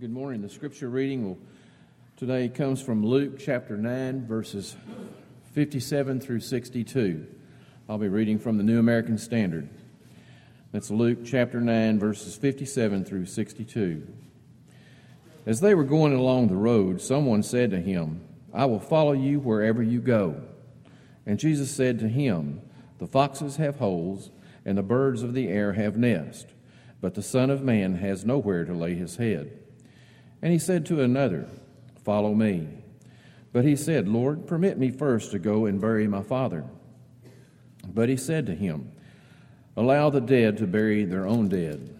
Good morning. The scripture reading will, today comes from Luke chapter 9, verses 57 through 62. I'll be reading from the New American Standard. That's Luke chapter 9, verses 57 through 62. As they were going along the road, someone said to him, I will follow you wherever you go. And Jesus said to him, The foxes have holes, and the birds of the air have nests, but the Son of Man has nowhere to lay his head. And he said to another, Follow me. But he said, Lord, permit me first to go and bury my father. But he said to him, Allow the dead to bury their own dead.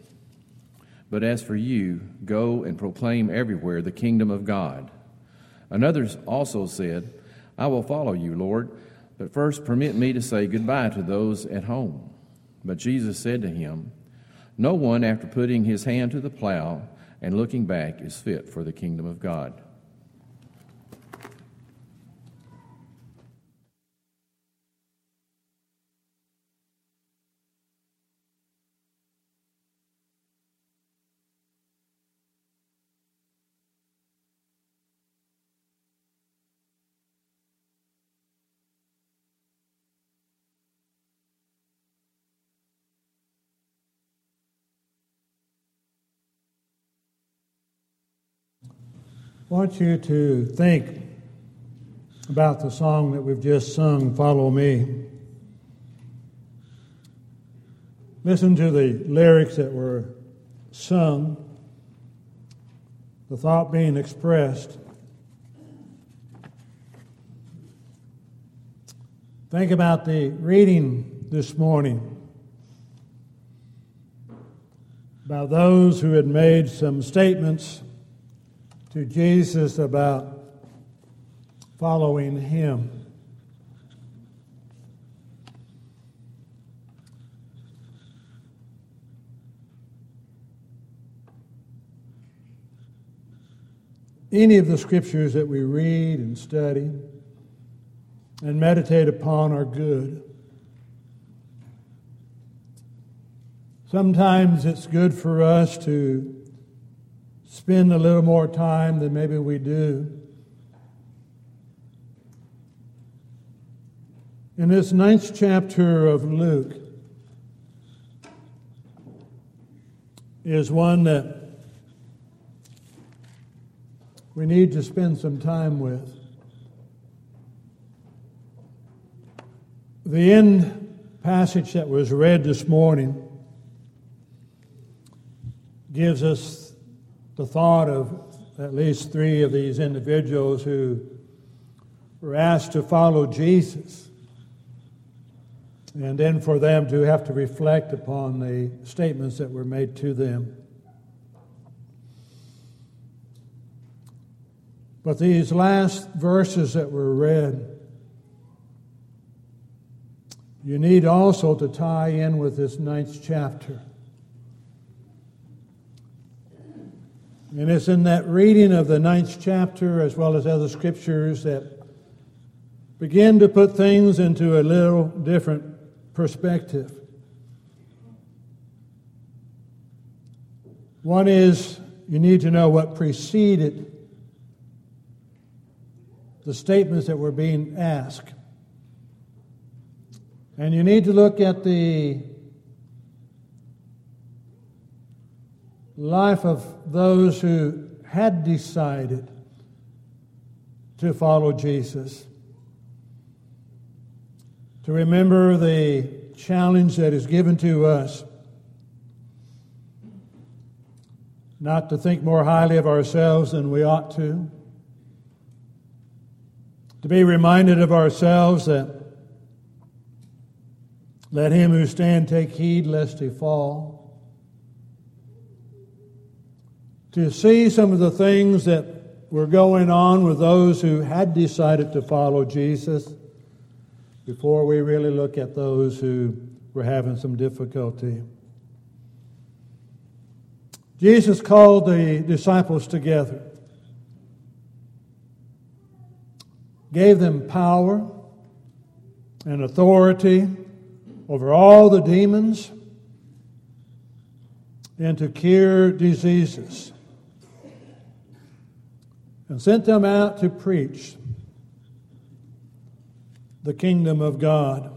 But as for you, go and proclaim everywhere the kingdom of God. Another also said, I will follow you, Lord, but first permit me to say goodbye to those at home. But Jesus said to him, No one, after putting his hand to the plow, and looking back is fit for the kingdom of God. Want you to think about the song that we've just sung, Follow Me. Listen to the lyrics that were sung, the thought being expressed. Think about the reading this morning about those who had made some statements to Jesus about following him. Any of the scriptures that we read and study and meditate upon are good. Sometimes it's good for us to spend a little more time than maybe we do. In this ninth chapter of Luke is one that we need to spend some time with. The end passage that was read this morning gives us the thought of at least three of these individuals who were asked to follow Jesus, and then for them to have to reflect upon the statements that were made to them. But these last verses that were read, you need also to tie in with this ninth chapter. And it's in that reading of the ninth chapter, as well as other scriptures, that begin to put things into a little different perspective. One is you need to know what preceded the statements that were being asked. And you need to look at the life of those who had decided to follow Jesus. To remember the challenge that is given to us not to think more highly of ourselves than we ought to, to be reminded of ourselves that let him who stand take heed lest he fall. To see some of the things that were going on with those who had decided to follow Jesus before we really look at those who were having some difficulty. Jesus called the disciples together, gave them power and authority over all the demons and to cure diseases. And sent them out to preach the kingdom of God.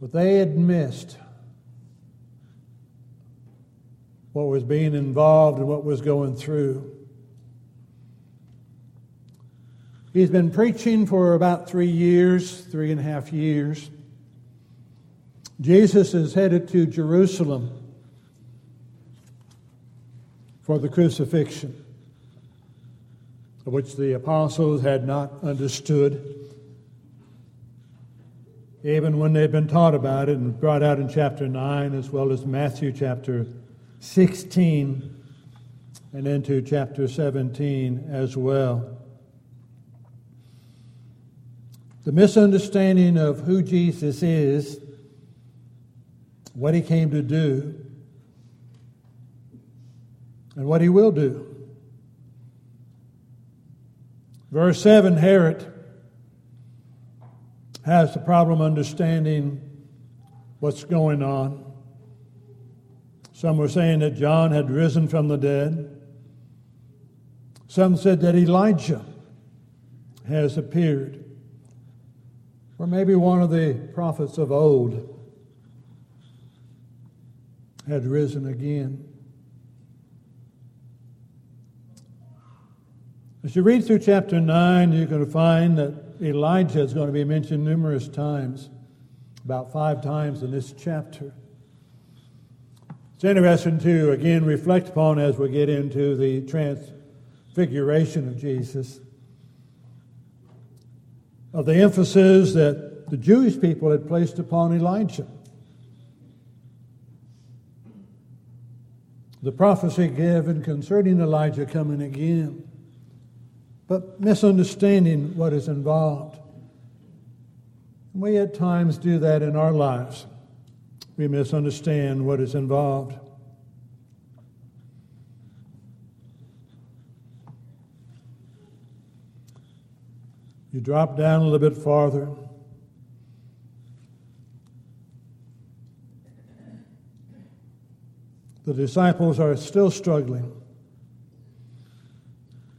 But they had missed what was being involved and what was going through. He's been preaching for about three years, three and a half years. Jesus is headed to Jerusalem for the crucifixion, which the apostles had not understood even when they'd been taught about it and brought out in chapter 9 as well as Matthew chapter 16 and into chapter 17 as well. The misunderstanding of who Jesus is, what he came to do, and what he will do. Verse 7 Herod has the problem understanding what's going on. Some were saying that John had risen from the dead. Some said that Elijah has appeared. Or maybe one of the prophets of old had risen again. As you read through chapter 9, you're going to find that Elijah is going to be mentioned numerous times, about five times in this chapter. It's interesting to, again, reflect upon as we get into the transfiguration of Jesus, of the emphasis that the Jewish people had placed upon Elijah. The prophecy given concerning Elijah coming again but misunderstanding what is involved. We at times do that in our lives. We misunderstand what is involved. You drop down a little bit farther. The disciples are still struggling.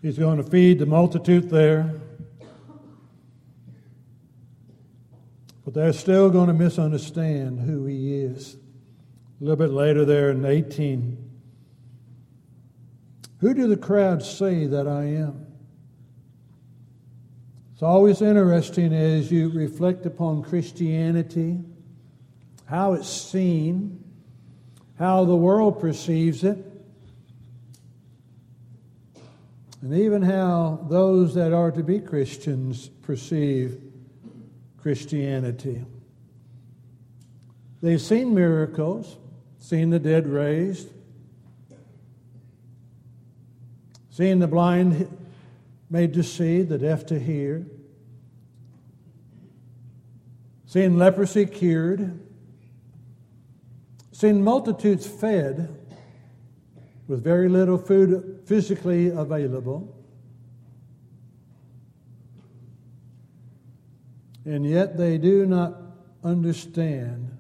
He's going to feed the multitude there. But they're still going to misunderstand who he is. A little bit later, there in 18, who do the crowds say that I am? It's always interesting as you reflect upon Christianity, how it's seen, how the world perceives it. and even how those that are to be Christians perceive Christianity. They've seen miracles, seen the dead raised, seen the blind made to see, the deaf to hear, seen leprosy cured, seen multitudes fed with very little food physically available. And yet they do not understand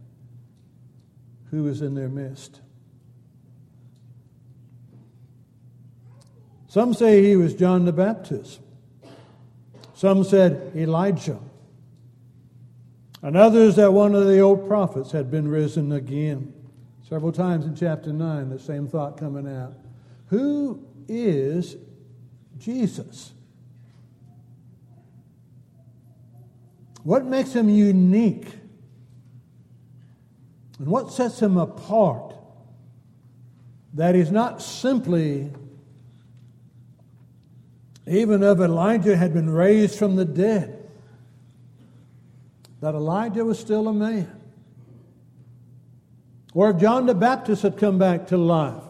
who is in their midst. Some say he was John the Baptist. Some said Elijah. And others that one of the old prophets had been risen again. Several times in chapter 9, the same thought coming out. Who is Jesus? What makes him unique? And what sets him apart? That he's not simply, even if Elijah had been raised from the dead, that Elijah was still a man. Or if John the Baptist had come back to life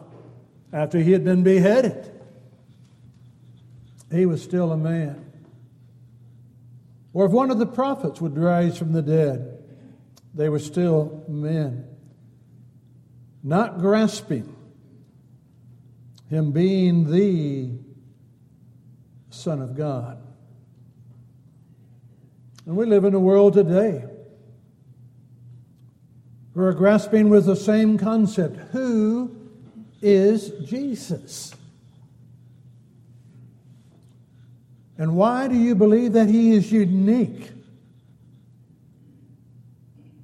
after he had been beheaded, he was still a man. Or if one of the prophets would rise from the dead, they were still men. Not grasping him being the Son of God. And we live in a world today who are grasping with the same concept who is Jesus? And why do you believe that he is unique?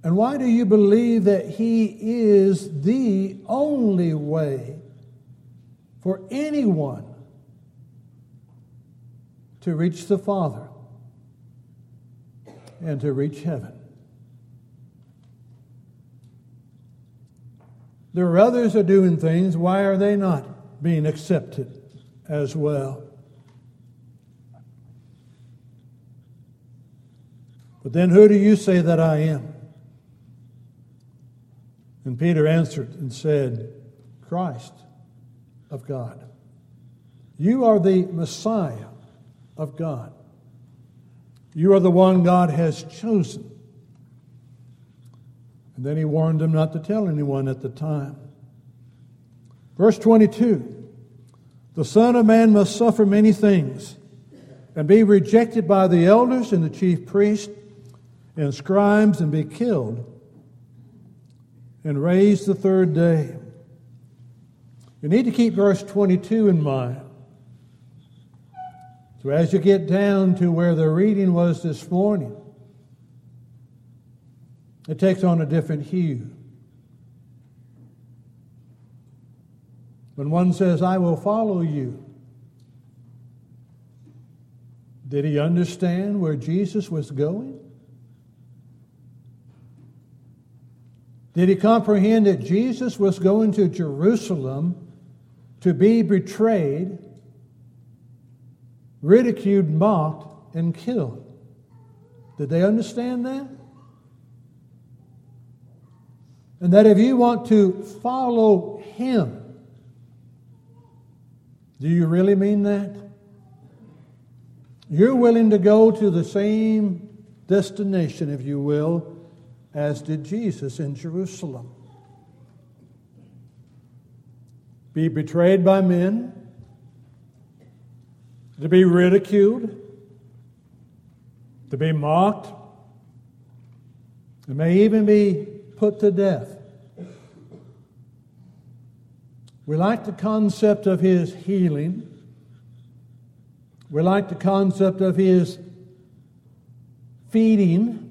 And why do you believe that he is the only way for anyone to reach the Father and to reach heaven? There are others that are doing things. Why are they not being accepted as well? But then who do you say that I am? And Peter answered and said, Christ of God. You are the Messiah of God. You are the one God has chosen. And then he warned them not to tell anyone at the time. Verse 22 The Son of Man must suffer many things and be rejected by the elders and the chief priests and scribes and be killed and raised the third day. You need to keep verse 22 in mind. So as you get down to where the reading was this morning, it takes on a different hue. When one says, I will follow you, did he understand where Jesus was going? Did he comprehend that Jesus was going to Jerusalem to be betrayed, ridiculed, mocked, and killed? Did they understand that? And that if you want to follow him, do you really mean that? You're willing to go to the same destination, if you will, as did Jesus in Jerusalem. Be betrayed by men, to be ridiculed, to be mocked, it may even be put to death. We like the concept of his healing. We like the concept of his feeding.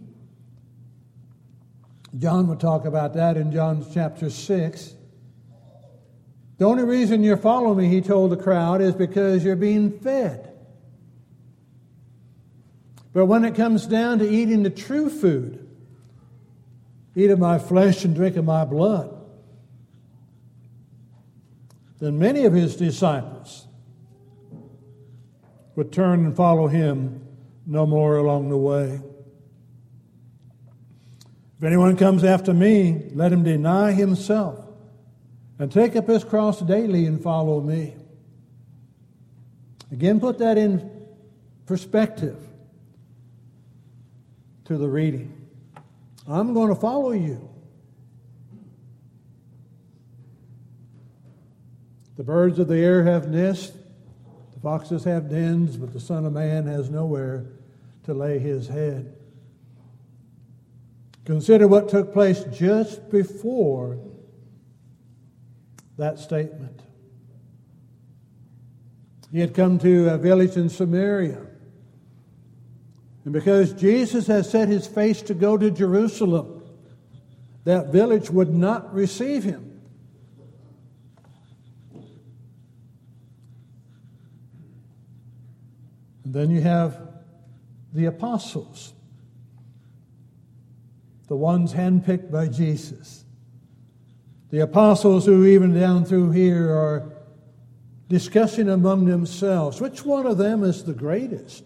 John will talk about that in John chapter 6. The only reason you're following me, he told the crowd, is because you're being fed. But when it comes down to eating the true food, eat of my flesh and drink of my blood, then many of his disciples would turn and follow him no more along the way. If anyone comes after me, let him deny himself and take up his cross daily and follow me. Again, put that in perspective to the reading. I'm going to follow you. The birds of the air have nests, the foxes have dens, but the Son of Man has nowhere to lay his head. Consider what took place just before that statement. He had come to a village in Samaria. And because Jesus had set his face to go to Jerusalem, that village would not receive him. And then you have the apostles the ones handpicked by Jesus. The apostles who, even down through here, are discussing among themselves which one of them is the greatest.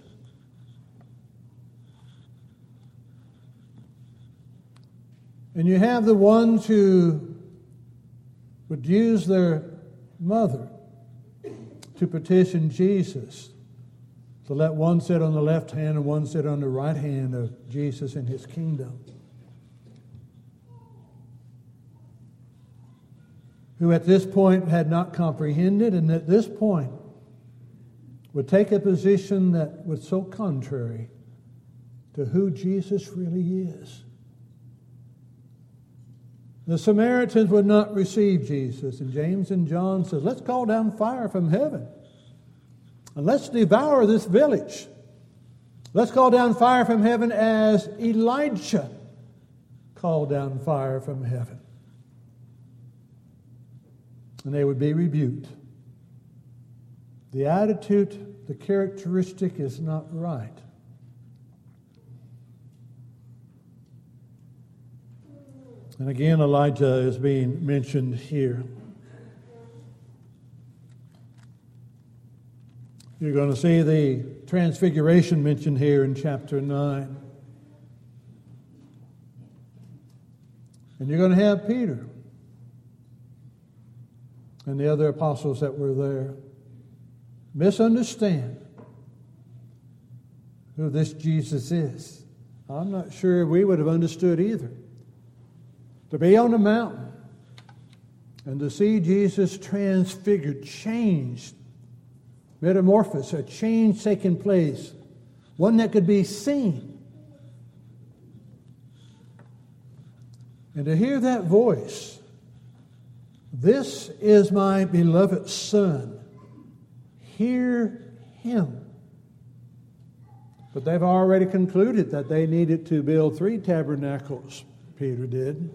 And you have the ones who would use their mother to petition Jesus to let one sit on the left hand and one sit on the right hand of Jesus in his kingdom. who at this point had not comprehended and at this point would take a position that was so contrary to who Jesus really is. The Samaritans would not receive Jesus. And James and John says, let's call down fire from heaven and let's devour this village. Let's call down fire from heaven as Elijah called down fire from heaven. And they would be rebuked. The attitude, the characteristic is not right. And again, Elijah is being mentioned here. You're going to see the transfiguration mentioned here in chapter 9. And you're going to have Peter and the other apostles that were there misunderstand who this Jesus is. I'm not sure we would have understood either. To be on the mountain and to see Jesus transfigured, changed, metamorphosis, a change taking place, one that could be seen. And to hear that voice, this is my beloved Son, hear him. But they've already concluded that they needed to build three tabernacles, Peter did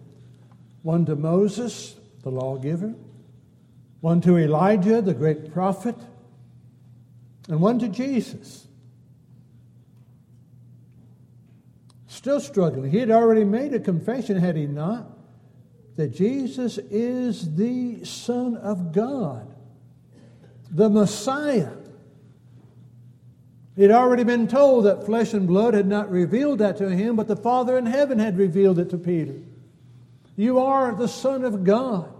one to Moses, the lawgiver, one to Elijah, the great prophet, and one to Jesus. Still struggling. He had already made a confession, had he not, that Jesus is the Son of God, the Messiah. He had already been told that flesh and blood had not revealed that to him, but the Father in heaven had revealed it to Peter. You are the Son of God.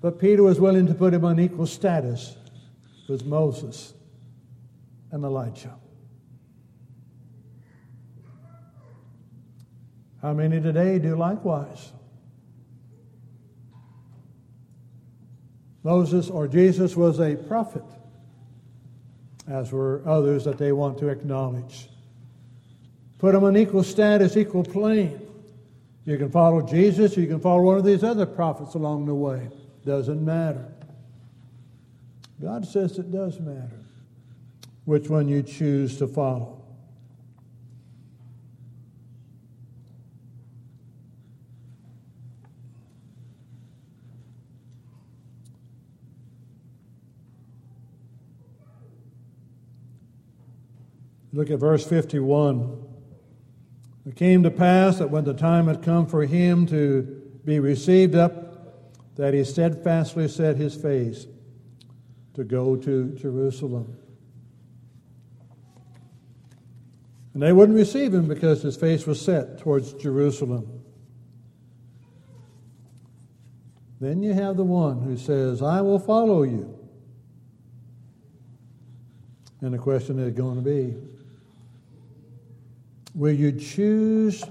But Peter was willing to put him on equal status with Moses and Elijah. How many today do likewise? Moses or Jesus was a prophet, as were others that they want to acknowledge. Put him on equal status, equal plane. You can follow Jesus, or you can follow one of these other prophets along the way. Doesn't matter. God says it does matter which one you choose to follow. Look at verse 51. It came to pass that when the time had come for him to be received up, that he steadfastly set his face to go to Jerusalem. And they wouldn't receive him because his face was set towards Jerusalem. Then you have the one who says, I will follow you. And the question is going to be Will you choose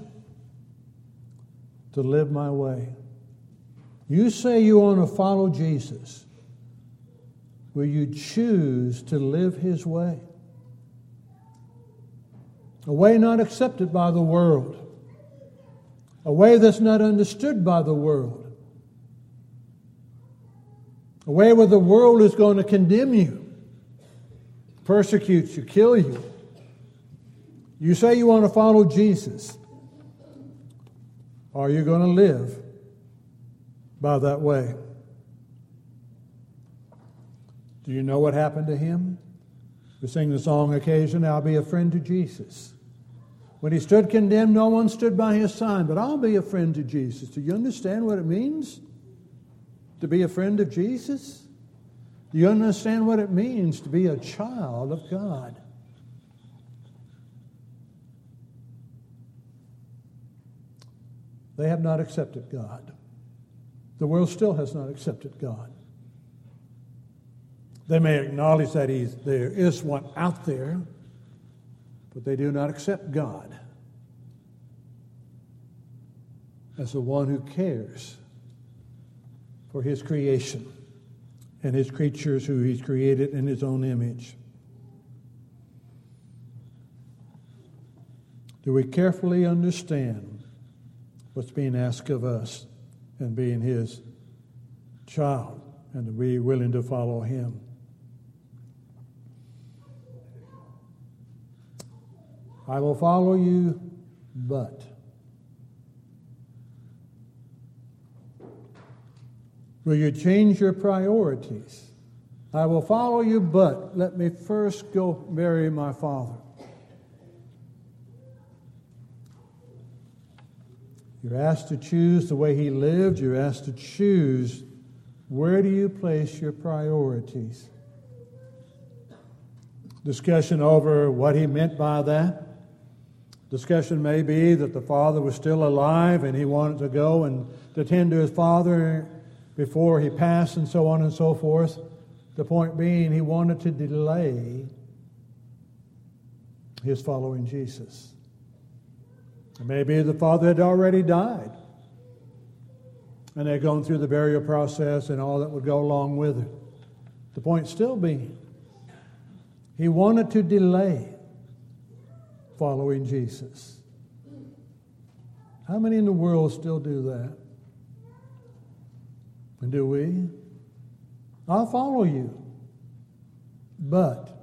to live my way? You say you want to follow Jesus. Will you choose to live his way? A way not accepted by the world, a way that's not understood by the world, a way where the world is going to condemn you, persecute you, kill you. You say you want to follow Jesus. Are you going to live by that way? Do you know what happened to him? We sing the song occasionally, I'll be a friend to Jesus. When he stood condemned, no one stood by his side, but I'll be a friend to Jesus. Do you understand what it means to be a friend of Jesus? Do you understand what it means to be a child of God? They have not accepted God. The world still has not accepted God. They may acknowledge that he's, there is one out there, but they do not accept God as the one who cares for his creation and his creatures who he's created in his own image. Do we carefully understand what's being asked of us and being His child and to be willing to follow Him. I will follow you, but. Will you change your priorities? I will follow you, but let me first go bury my father. You're asked to choose the way he lived. You're asked to choose where do you place your priorities. Discussion over what he meant by that. Discussion may be that the father was still alive and he wanted to go and to tend to his father before he passed and so on and so forth. The point being, he wanted to delay his following Jesus. Maybe the father had already died. And they'd gone through the burial process and all that would go along with it. The point still being, he wanted to delay following Jesus. How many in the world still do that? And do we? I'll follow you. But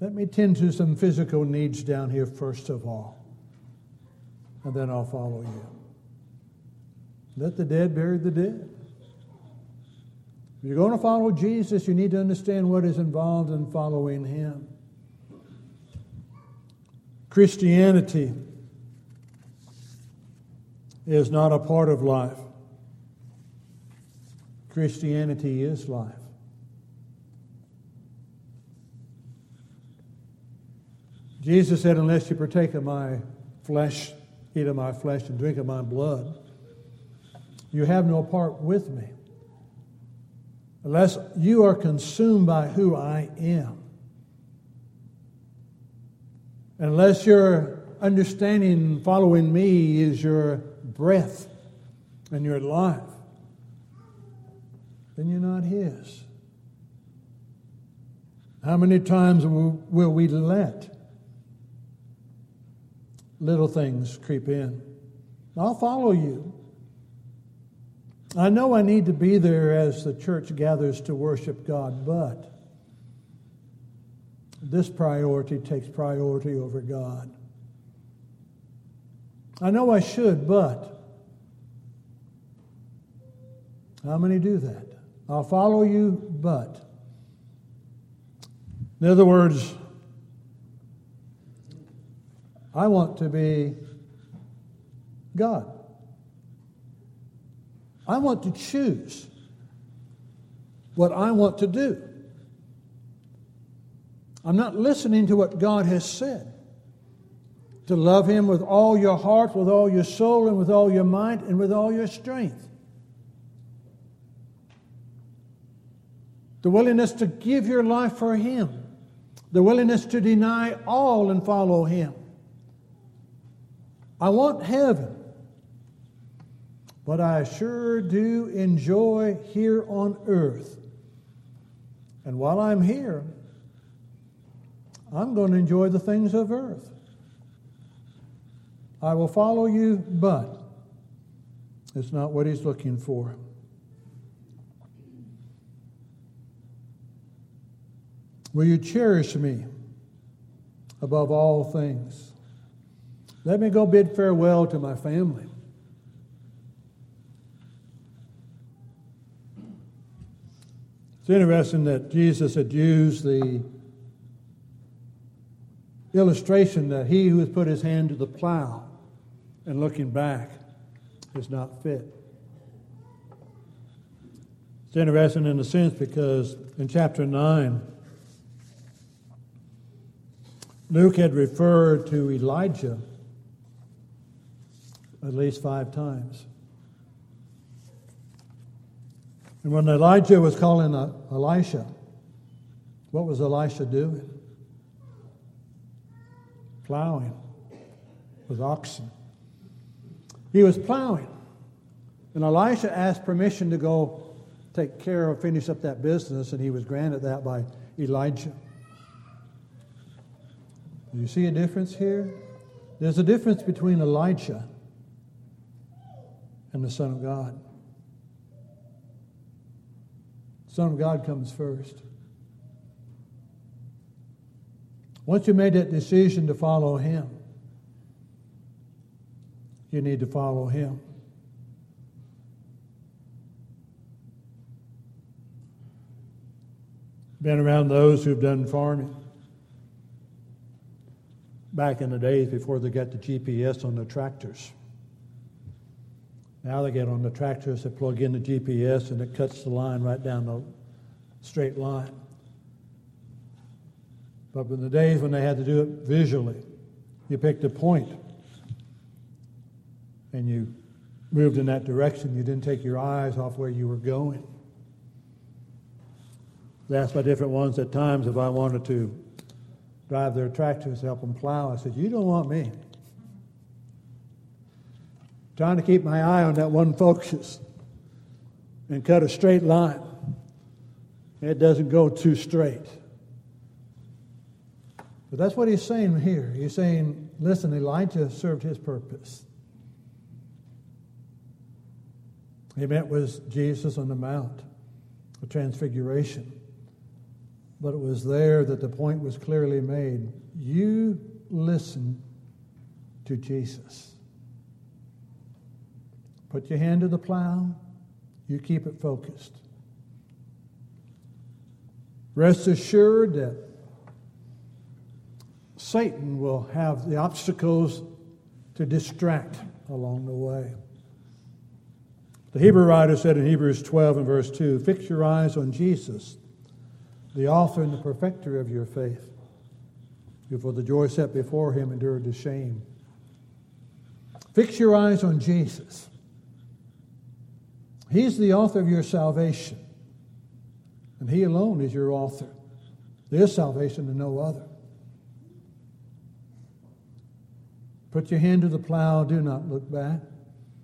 let me tend to some physical needs down here first of all, and then I'll follow you. Let the dead bury the dead. If you're going to follow Jesus, you need to understand what is involved in following him. Christianity is not a part of life. Christianity is life. Jesus said, Unless you partake of my flesh, eat of my flesh, and drink of my blood, you have no part with me. Unless you are consumed by who I am. Unless your understanding following me is your breath and your life, then you're not His. How many times will we let little things creep in? I'll follow you. I know I need to be there as the church gathers to worship God, but this priority takes priority over God. I know I should, but how many do that? I'll follow you, but. In other words, I want to be God. I want to choose what I want to do. I'm not listening to what God has said. To love Him with all your heart, with all your soul, and with all your might, and with all your strength. The willingness to give your life for Him. The willingness to deny all and follow Him. I want heaven. But I sure do enjoy here on earth. And while I'm here, I'm going to enjoy the things of earth. I will follow you, but it's not what he's looking for. Will you cherish me above all things? Let me go bid farewell to my family. It's interesting that Jesus had used the illustration that he who has put his hand to the plow and looking back is not fit. It's interesting in a sense because in chapter 9, Luke had referred to Elijah at least five times. And when Elijah was calling Elisha, what was Elisha doing? Plowing with oxen. He was plowing. And Elisha asked permission to go take care of, finish up that business, and he was granted that by Elijah. Do you see a difference here? There's a difference between Elijah and the Son of God. Son of God comes first. Once you made that decision to follow Him, you need to follow Him. Been around those who've done farming back in the days before they got the GPS on the tractors. Now they get on the tractors, they plug in the GPS, and it cuts the line right down the straight line. But in the days when they had to do it visually, you picked a point and you moved in that direction. You didn't take your eyes off where you were going. They asked my different ones at times if I wanted to drive their tractors, help them plow. I said, You don't want me. Trying to keep my eye on that one focus and cut a straight line. It doesn't go too straight. But that's what he's saying here. He's saying, listen, Elijah served his purpose. He met with Jesus on the Mount, the Transfiguration. But it was there that the point was clearly made. You listen to Jesus. Put your hand to the plow, you keep it focused. Rest assured that Satan will have the obstacles to distract along the way. The Hebrew writer said in Hebrews 12 and verse 2 Fix your eyes on Jesus the author and the perfecter of your faith, who for the joy set before him endured the shame. Fix your eyes on Jesus. He's the author of your salvation, and He alone is your author. There is salvation to no other. Put your hand to the plow, do not look back.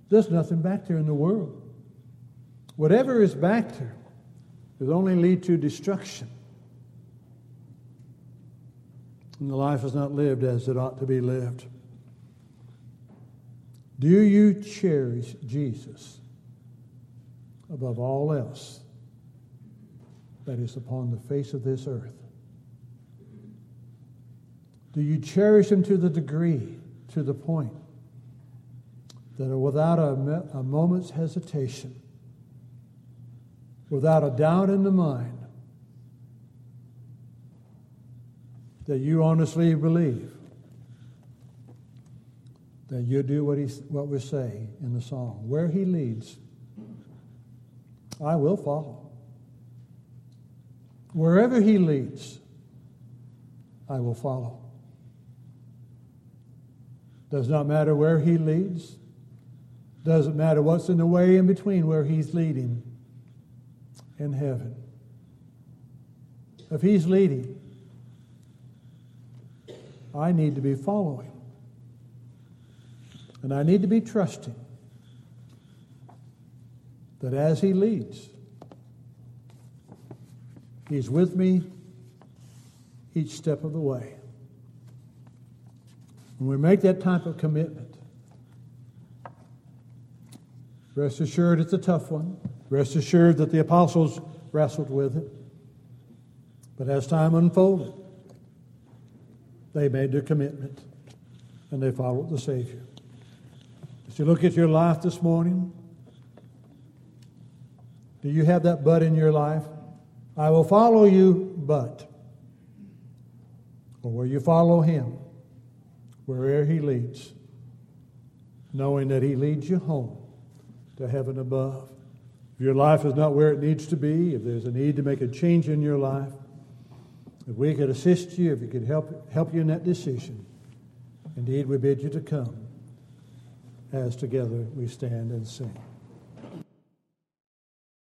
There's nothing back there in the world. Whatever is back there will only lead to destruction and the life is not lived as it ought to be lived. Do you cherish Jesus above all else that is upon the face of this earth? Do you cherish him to the degree, to the point, that without a, a moment's hesitation, without a doubt in the mind, that you honestly believe that you do what, he, what we say in the song. Where he leads, I will follow. Wherever he leads, I will follow. Does not matter where he leads. Doesn't matter what's in the way in between where he's leading in heaven. If he's leading, I need to be following. And I need to be trusting that as He leads, He's with me each step of the way. When we make that type of commitment, rest assured it's a tough one. Rest assured that the apostles wrestled with it. But as time unfolded, they made their commitment and they followed the Savior. As you look at your life this morning, do you have that but in your life? I will follow you, but. Or will you follow him wherever he leads, knowing that he leads you home to heaven above? If your life is not where it needs to be, if there's a need to make a change in your life, if we could assist you, if we could help, help you in that decision, indeed we bid you to come as together we stand and sing.